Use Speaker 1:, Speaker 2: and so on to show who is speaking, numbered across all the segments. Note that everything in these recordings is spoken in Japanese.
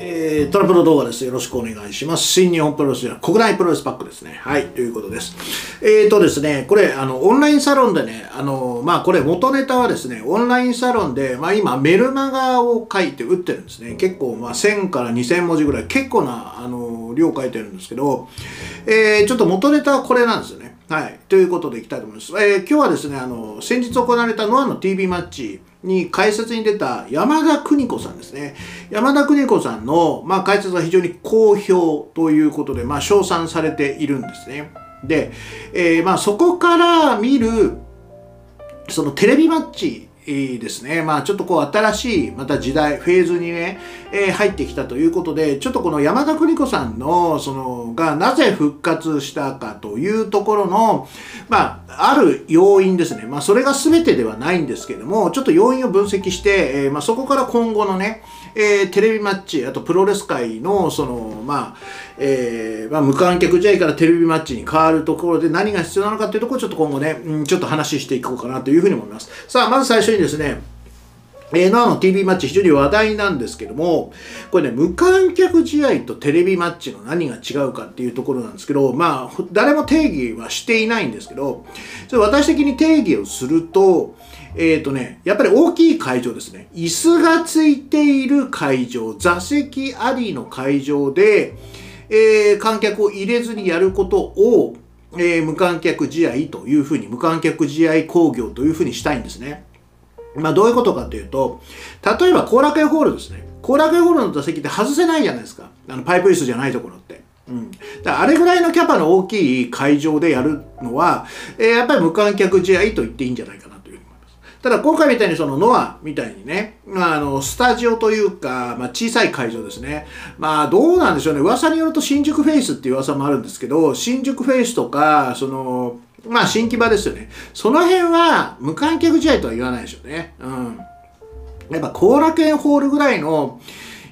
Speaker 1: えー、トラプロ動画です。よろしくお願いします。新日本プロレス国内プロレスパックですね。はい、ということです。えーとですね、これ、あの、オンラインサロンでね、あの、まあ、これ元ネタはですね、オンラインサロンで、まあ、今、メルマガを書いて打ってるんですね。結構、まあ、1000から2000文字ぐらい、結構な、あの、量書いてるんですけど、えー、ちょっと元ネタはこれなんですよね。はい。ということでいきたいと思います。えー、今日はですね、あの、先日行われたノアの TV マッチに解説に出た山田邦子さんですね。山田邦子さんの、まあ、解説は非常に好評ということで、まあ、称賛されているんですね。で、えー、まあ、そこから見る、そのテレビマッチですね。まあちょっとこう新しいまた時代、フェーズにね、えー、入ってきたということで、ちょっとこの山田邦子さんの、その、がなぜ復活したかというところの、まあ、ある要因ですね。まあそれが全てではないんですけども、ちょっと要因を分析して、えー、まあそこから今後のね、えー、テレビマッチ、あとプロレス界の、その、まあ、えー、まあ、無観客試合からテレビマッチに変わるところで何が必要なのかというところをちょっと今後ね、うん、ちょっと話していこうかなというふうに思います。さあ、まず最初にですね、えー、ノアの TV マッチ非常に話題なんですけども、これね、無観客試合とテレビマッチの何が違うかっていうところなんですけど、まあ、誰も定義はしていないんですけど、それ私的に定義をすると、えっ、ー、とね、やっぱり大きい会場ですね。椅子がついている会場、座席ありの会場で、えー、観客を入れずにやることを、えー、無観客試合というふうに、無観客試合工業というふうにしたいんですね。まあどういうことかというと、例えば後楽園ホールですね。後楽園ホールの座席って外せないじゃないですか。あのパイプ椅子じゃないところって。うん、だあれぐらいのキャパの大きい会場でやるのは、えー、やっぱり無観客試合と言っていいんじゃないかなというふうに思います。ただ今回みたいにそのノアみたいにね、まあ、あのスタジオというか、まあ、小さい会場ですね。まあどうなんでしょうね。噂によると新宿フェイスっていう噂もあるんですけど、新宿フェイスとか、その、まあ新木場ですよね。その辺は無観客試合とは言わないでしょうね。うん。やっぱ後楽園ホールぐらいの、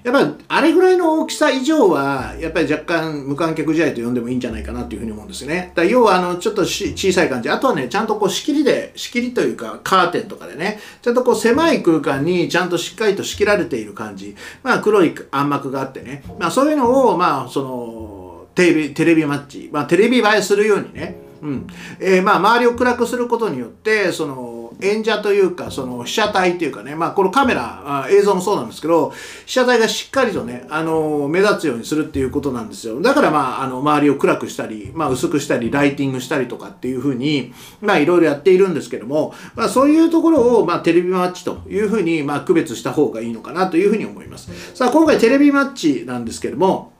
Speaker 1: やっぱあれぐらいの大きさ以上は、やっぱり若干無観客試合と呼んでもいいんじゃないかなというふうに思うんですね。だ要はあの、ちょっと小さい感じ。あとはね、ちゃんとこう仕切りで、仕切りというかカーテンとかでね、ちゃんとこう狭い空間にちゃんとしっかりと仕切られている感じ。まあ黒い暗幕があってね。まあそういうのを、まあその、テレビ、テレビマッチ、まあテレビ映えするようにね、うん。えー、まあ周りを暗くすることによって、その、演者というか、その被写体というかね、まあこのカメラ、映像もそうなんですけど、被写体がしっかりとね、あの、目立つようにするっていうことなんですよ。だからまあ、あの、周りを暗くしたり、まあ薄くしたり、ライティングしたりとかっていうふうに、まあいろいろやっているんですけども、まあそういうところを、まあテレビマッチというふうに、まあ区別した方がいいのかなというふうに思います。さあ今回テレビマッチなんですけども、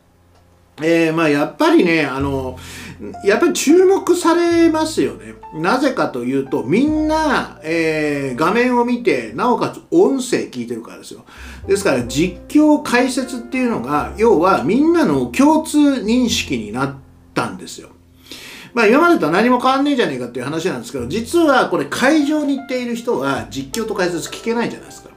Speaker 1: えー、まあやっぱりね、あの、やっぱり注目されますよね。なぜかというと、みんな、えー、画面を見て、なおかつ音声聞いてるからですよ。ですから実況解説っていうのが、要はみんなの共通認識になったんですよ。まあ今までと何も変わんねえじゃねえかっていう話なんですけど、実はこれ会場に行っている人は実況と解説聞けないじゃないですか。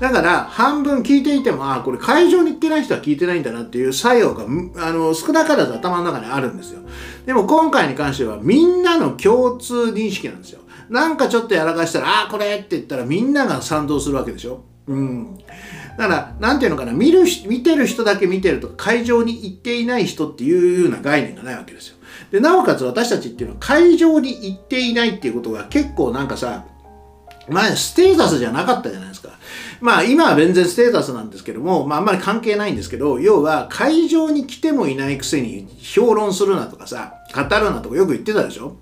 Speaker 1: だから半分聞いていてもあこれ会場に行ってない人は聞いてないんだなっていう作用があの少なからず頭の中にあるんですよ。でも今回に関してはみんなの共通認識なんですよ。なんかちょっとやらかしたらあこれって言ったらみんなが賛同するわけでしょ。うん。だから、なんていうのかな、見る、見てる人だけ見てると、会場に行っていない人っていうような概念がないわけですよ。で、なおかつ私たちっていうのは会場に行っていないっていうことが結構なんかさ、前ステータスじゃなかったじゃないですか。まあ今は全然ステータスなんですけども、まああんまり関係ないんですけど、要は会場に来てもいないくせに評論するなとかさ、語るなとかよく言ってたでしょ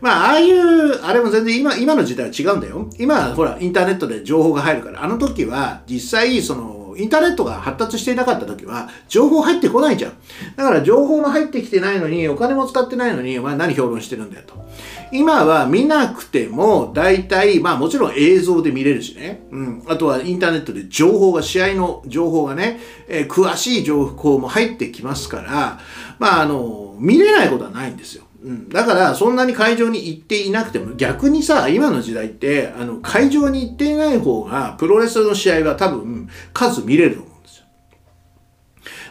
Speaker 1: まあああいう、あれも全然今、今の時代は違うんだよ。今はほらインターネットで情報が入るから、あの時は実際そのインターネットが発達していなかった時は、情報入ってこないじゃん。だから情報も入ってきてないのに、お金も使ってないのに、お前何評論してるんだよと。今は見なくても、大体、まあもちろん映像で見れるしね。うん。あとはインターネットで情報が、試合の情報がね、えー、詳しい情報も入ってきますから、まああの、見れないことはないんですよ。うん、だからそんなに会場に行っていなくても逆にさ今の時代ってあの会場に行っていない方がプロレスの試合は多分数見れると。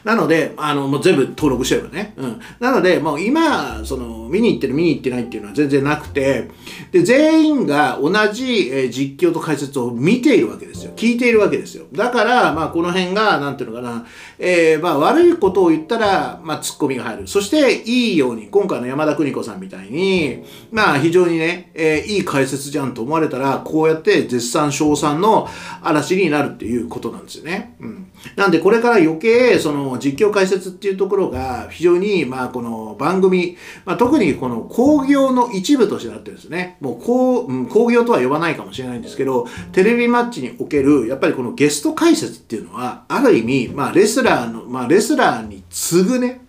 Speaker 1: なので、あの、もう全部登録してればね。うん。なので、もう今、その、見に行ってる見に行ってないっていうのは全然なくて、で、全員が同じ、え、実況と解説を見ているわけですよ。聞いているわけですよ。だから、まあ、この辺が、なんていうのかな、えー、まあ、悪いことを言ったら、まあ、ツッコミが入る。そして、いいように、今回の山田邦子さんみたいに、まあ、非常にね、えー、いい解説じゃんと思われたら、こうやって絶賛賞賛の嵐になるっていうことなんですよね。うん。なんで、これから余計、その、実況解説っていうところが、非常に、まあ、この番組、まあ、特にこの工業の一部としてなってるんですね。もう、こう、うん、工業とは呼ばないかもしれないんですけど、テレビマッチにおける、やっぱりこのゲスト解説っていうのは、ある意味、まあ、レスラーの、まあ、レスラーに次ぐね、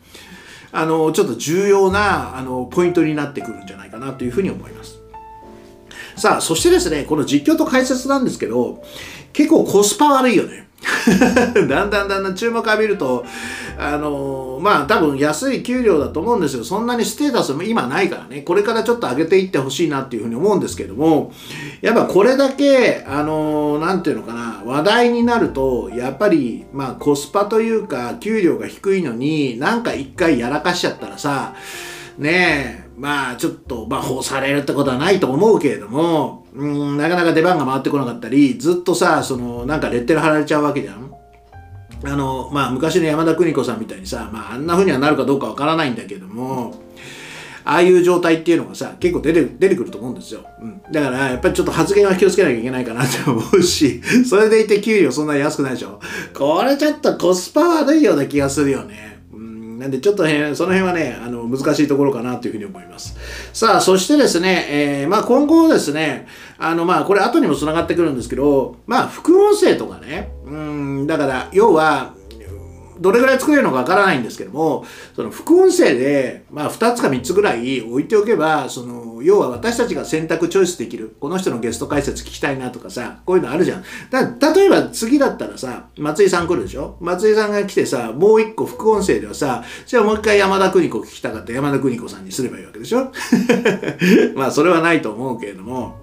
Speaker 1: あの、ちょっと重要な、あの、ポイントになってくるんじゃないかなというふうに思います。さあ、そしてですね、この実況と解説なんですけど、結構コスパ悪いよね。だんだんだんだん注目浴びると、あのー、まあ多分安い給料だと思うんですよ。そんなにステータスも今ないからね、これからちょっと上げていってほしいなっていうふうに思うんですけども、やっぱこれだけ、あのー、なんていうのかな、話題になると、やっぱり、まあコスパというか、給料が低いのに、なんか一回やらかしちゃったらさ、ねえ、まあちょっと、まあ放されるってことはないと思うけれども、うん、なかなか出番が回ってこなかったり、ずっとさ、その、なんかレッテル貼られちゃうわけじゃん。あの、まあ昔の山田邦子さんみたいにさ、まああんな風にはなるかどうかわからないんだけども、ああいう状態っていうのがさ、結構出て出てくると思うんですよ。うん。だから、やっぱりちょっと発言は気をつけなきゃいけないかなって思うし、それでいて給料そんなに安くないでしょ。これちょっとコスパ悪いような気がするよね。なんでちょっと、ね、その辺はね、あの、難しいところかなというふうに思います。さあ、そしてですね、えー、まあ今後ですね、あの、まあこれ後にも繋がってくるんですけど、まあ副音声とかね、うん、だから、要は、どれぐらい作れるのかわからないんですけども、その副音声で、まあ2つか3つぐらい置いておけば、その、要は私たちが選択チョイスできる。この人のゲスト解説聞きたいなとかさ、こういうのあるじゃん。だ例えば次だったらさ、松井さん来るでしょ？松井さんが来てさ、もう一個副音声ではさ、じゃあもう一回山田邦子聞きたかった山田邦子さんにすればいいわけでしょ？まあそれはないと思うけれども、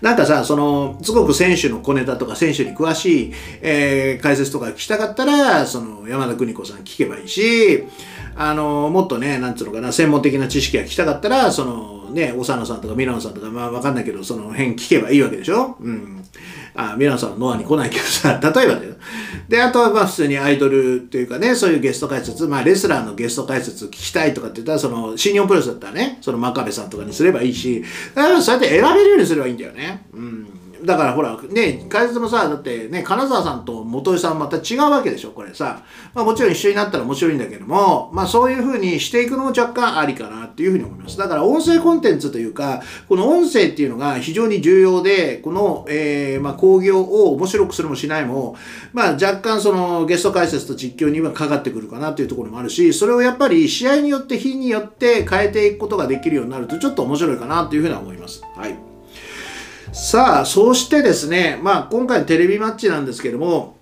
Speaker 1: なんかさ、その、すごく選手の小ネタとか選手に詳しい、えー、解説とか聞きたかったら、その、山田邦子さん聞けばいいし、あの、もっとね、なんつうのかな、専門的な知識が聞きたかったら、その、ね、長野さんとかミラノさんとか、まあわかんないけど、その辺聞けばいいわけでしょ？うん。あ、ミラノさんノアに来ないけどさ、例えばだよ。で、あとはまあ普通にアイドルっていうかね、そういうゲスト解説、まあレスラーのゲスト解説聞きたいとかって言ったら、その、新日本プロレスだったらね、その真壁さんとかにすればいいし、だからそうやって選べるようにすればいいんだよね。うん。だからほら、ね、解説もさ、だってね、金沢さんと元井さんまた違うわけでしょ、これさ。まあもちろん一緒になったら面白いんだけども、まあそういう風にしていくのも若干ありかなっていう風に思います。だから音声コンテンツというか、この音声っていうのが非常に重要で、この、えー、まあ工業を面白くするもしないも、まあ若干そのゲスト解説と実況にはかかってくるかなっていうところもあるし、それをやっぱり試合によって日によって変えていくことができるようになるとちょっと面白いかなというふうには思います。はい。さあ、そうしてですね、まあ今回のテレビマッチなんですけども、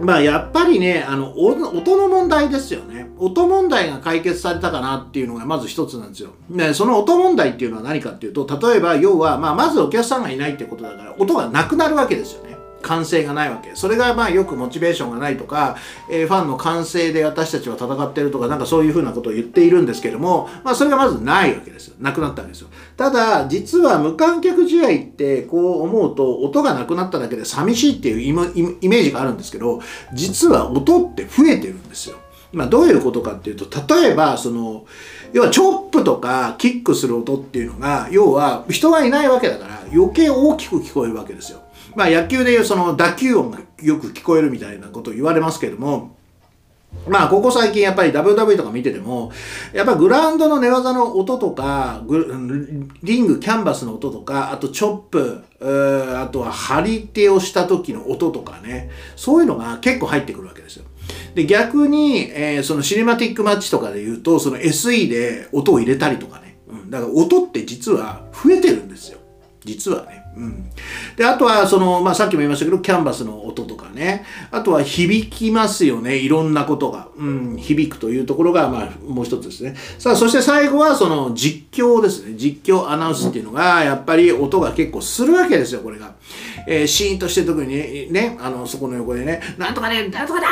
Speaker 1: まあやっぱりね、あの、音の問題ですよね。音問題が解決されたかなっていうのがまず一つなんですよ。ね、その音問題っていうのは何かっていうと、例えば要は、まあまずお客さんがいないってことだから、音がなくなるわけですよね。歓声がないわけ。それがまあよくモチベーションがないとか、えー、ファンの歓声で私たちは戦ってるとか、なんかそういうふうなことを言っているんですけども、まあそれがまずないわけですよ。なくなったわけですよ。ただ、実は無観客試合ってこう思うと、音がなくなっただけで寂しいっていうイメージがあるんですけど、実は音って増えてるんですよ。まあどういうことかっていうと、例えば、その、要はチョップとかキックする音っていうのが、要は人がいないわけだから余計大きく聞こえるわけですよ。まあ野球でいうその打球音がよく聞こえるみたいなことを言われますけども、まあ、ここ最近やっぱり WW とか見てても、やっぱグラウンドの寝技の音とか、リング、キャンバスの音とか、あとチョップ、あとは張り手をした時の音とかね、そういうのが結構入ってくるわけですよ。で、逆に、えー、そのシネマティックマッチとかで言うと、その SE で音を入れたりとかね。うん、だから音って実は増えてるんですよ。実はね。うん。で、あとは、その、まあ、さっきも言いましたけど、キャンバスの音とかね。あとは響きますよね。いろんなことが。うん、響くというところが、まあ、もう一つですね。さあ、そして最後は、その実況ですね。実況アナウンスっていうのが、やっぱり音が結構するわけですよ、これが。えー、シーンとして特にね、あの、そこの横でね、なんとかね、なんとかだ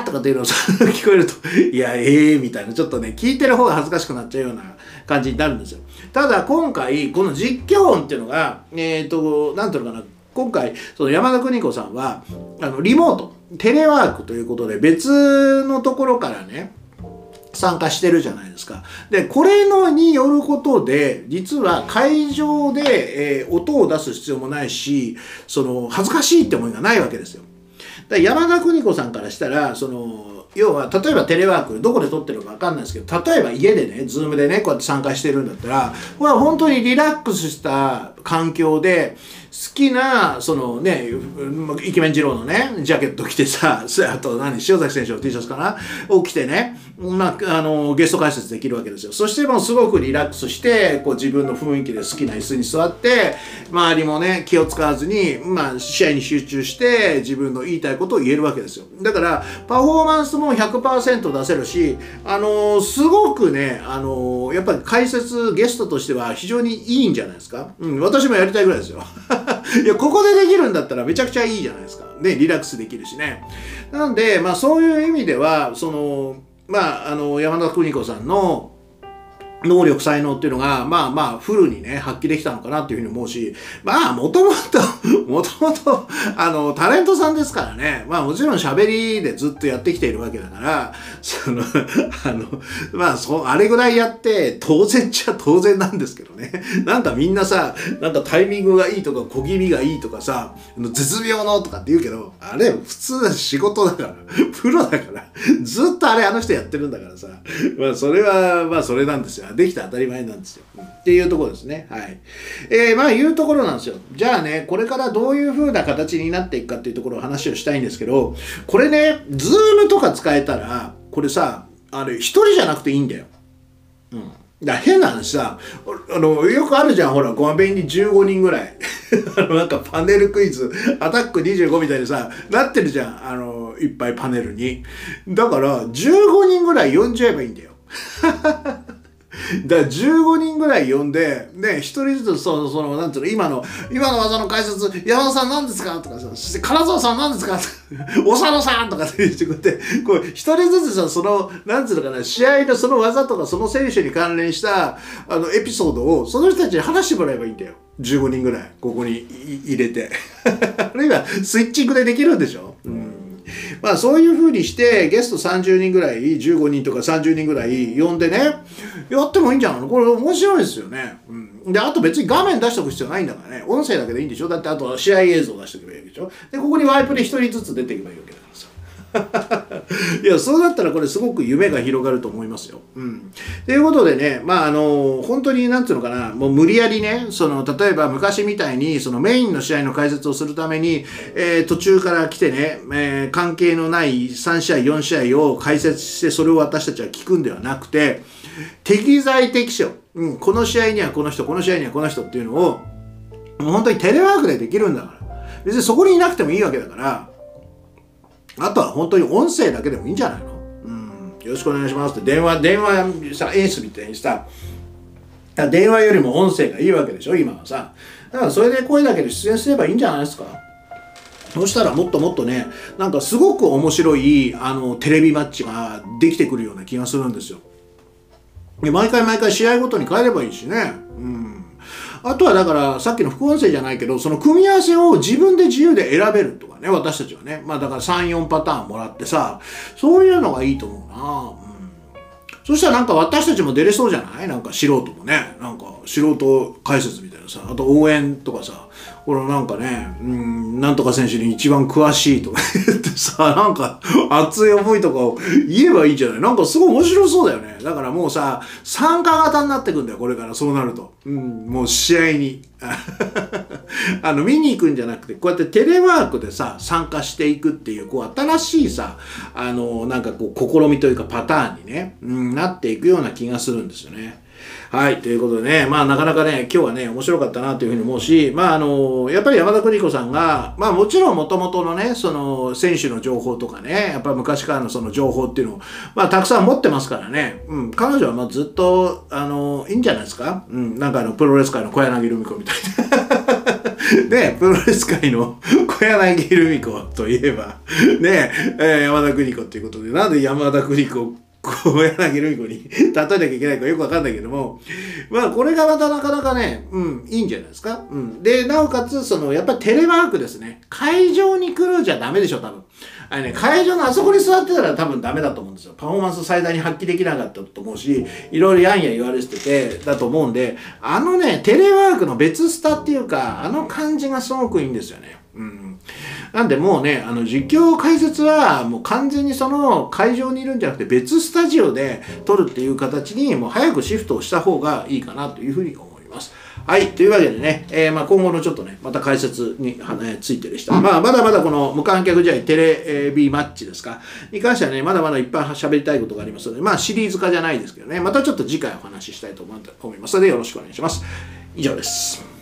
Speaker 1: ーとかっていうのを 聞こえると、いや、ええー、みたいな、ちょっとね、聞いてる方が恥ずかしくなっちゃうような感じになるんですよ。ただ、今回、この実況音っていうのが、えっ、ー、と、なんていうのかな、今回、その山田邦子さんは、あの、リモート、テレワークということで、別のところからね、参加してるじゃないですか。で、これのによることで、実は会場で、えー、音を出す必要もないし、その、恥ずかしいって思いがないわけですよ。だ山田邦子さんからしたら、その、要は、例えばテレワーク、どこで撮ってるかわかんないですけど、例えば家でね、 Zoom でね、こうやって参加してるんだったら、これは本当にリラックスした環境で、好きな、そのね、イケメン二郎のね、ジャケット着てさ、あと何、塩崎選手の T シャツかなを着てね、まあ、あの、ゲスト解説できるわけですよ。そしてもうすごくリラックスして、こう自分の雰囲気で好きな椅子に座って、周りもね、気を使わずに、まあ、試合に集中して、自分の言いたいことを言えるわけですよ。だから、パフォーマンスも100%出せるし、あのすごくね、あのやっぱり解説ゲストとしては非常にいいんじゃないですか。うん、私もやりたいぐらいですよ。いや、ここでできるんだったらめちゃくちゃいいじゃないですか。ね、リラックスできるしね。なんで、まあそういう意味では、その、まあ、あの、山田邦子さんの、能力、才能っていうのが、まあまあ、フルにね、発揮できたのかなっていうふうに思うし、まあ、もともと、もともと、あの、タレントさんですからね、まあもちろん喋りでずっとやってきているわけだから、その、あの、まあ、そう、あれぐらいやって、当然っちゃ当然なんですけどね。なんかみんなさ、なんかタイミングがいいとか、小気味がいいとかさ、絶妙のとかって言うけど、あれ、普通仕事だから、プロだから、ずっとあれあの人やってるんだからさ、まあそれは、まあそれなんですよ。できて当たり前なんですよ。っていうところですね。はい。えー、まあいうところなんですよ。じゃあね、これからどういう風な形になっていくかっていうところを話をしたいんですけど、これね、ズームとか使えたら、これさ、あれ、一人じゃなくていいんだよ。うん。だ変な話さ、あの、よくあるじゃん、ほら、ごまべんに15人ぐらい。あの、なんかパネルクイズ、アタック25みたいにさ、なってるじゃん、あの、いっぱいパネルに。だから、15人ぐらい呼んじゃえばいいんだよ。だから15人ぐらい呼んで、ね、一人ずつ、その、その、なんていうの、今の、今の技の解説、山田さん何ですかとかさ、そして金沢さん何ですかお佐野さんとかって言ってくれて、こう、一人ずつさ、その、なんていうのかな、試合のその技とか、その選手に関連した、あの、エピソードを、その人たちに話してもらえばいいんだよ。15人ぐらい、ここに入れて。あるいは、スイッチングでできるんでしょうん まあそういうふうにしてゲスト30人ぐらい15人とか30人ぐらい呼んでねやってもいいんじゃないの？これ面白いですよね、うん、であと別に画面出しておく必要ないんだからね。音声だけでいいんでしょ？だってあと試合映像出しておけばいいでしょ？でここにワイプで1人ずつ出ていけばいいわけだからさ。いや、そうだったらこれすごく夢が広がると思いますよ。うん。ということでね、まあ、あの、本当に、なんていうのかな、もう無理やりね、その、例えば昔みたいに、そのメインの試合の解説をするために、えー、途中から来てね、えー、関係のない3試合、4試合を解説して、それを私たちは聞くんではなくて、適材適所、うん、この試合にはこの人、この試合にはこの人っていうのを、もう本当にテレワークでできるんだから。別にそこにいなくてもいいわけだから、あとは本当に音声だけでもいいんじゃないの？うん。よろしくお願いしますって電話、電話さ、エースみたいにさ、電話よりも音声がいいわけでしょ？今はさ。だからそれで声だけで出演すればいいんじゃないですか？そしたらもっともっとね、なんかすごく面白い、あの、テレビマッチができてくるような気がするんですよ。で、毎回毎回試合ごとに変えればいいしね。うん。あとはだから、さっきの副音声じゃないけど、その組み合わせを自分で自由で選べるとかね、私たちはね。まあだから3、4パターンもらってさ、そういうのがいいと思うな。うんそしたらなんか私たちも出れそうじゃない？なんか素人もね。なんか素人解説みたいなさ。あと応援とかさ。これなんかね、うん、なんとか選手に一番詳しいとか言ってさ、なんか熱い思いとかを言えばいいんじゃない？なんかすごい面白そうだよね。だからもうさ、参加型になってくんだよ、これからそうなると。うん、もう試合に。あの、見に行くんじゃなくて、こうやってテレワークでさ、参加していくっていう、こう、新しいさ、あの、なんかこう、試みというかパターンにね、うん、なっていくような気がするんですよね。はい。ということでね、まあなかなかね、今日はね、面白かったなというふうに思うし、まああの、やっぱり山田邦子さんが、まあもちろん元々のね、その選手の情報とかね、やっぱ昔からのその情報っていうのを、まあたくさん持ってますからね、うん、彼女はまあずっと、あの、いいんじゃないですか？うん、なんかあの、プロレス界の小柳ルミ子みたいな。で、プロレス界の 小柳ルミ子といえば、ね、えー、山田邦子っていうことで、なんで山田邦子小柳ルミ子に 例えなきゃいけないかよくわかんないけども、まあこれがまたなかなかね、うん、いいんじゃないですか？うん。で、なおかつ、その、やっぱりテレワークですね。会場に来るじゃダメでしょ、多分。あれね、会場のあそこに座ってたら多分ダメだと思うんですよ。パフォーマンス最大に発揮できなかったと思うし、いろいろやんや言われてて、だと思うんで、あのね、テレワークの別スタっていうか、あの感じがすごくいいんですよね。うん。なんでもうね、あの実況解説はもう完全にその会場にいるんじゃなくて別スタジオで撮るっていう形にもう早くシフトをした方がいいかなというふうに思います。はい。というわけでね、えー、まあ今後のちょっとね、また解説に、ね、ついてでした。まあまだまだこの無観客試合テレビマッチですか、に関してはね、まだまだいっぱい喋りたいことがありますので、まあシリーズ化じゃないですけどね、またちょっと次回お話ししたいと思いますのでよろしくお願いします。以上です。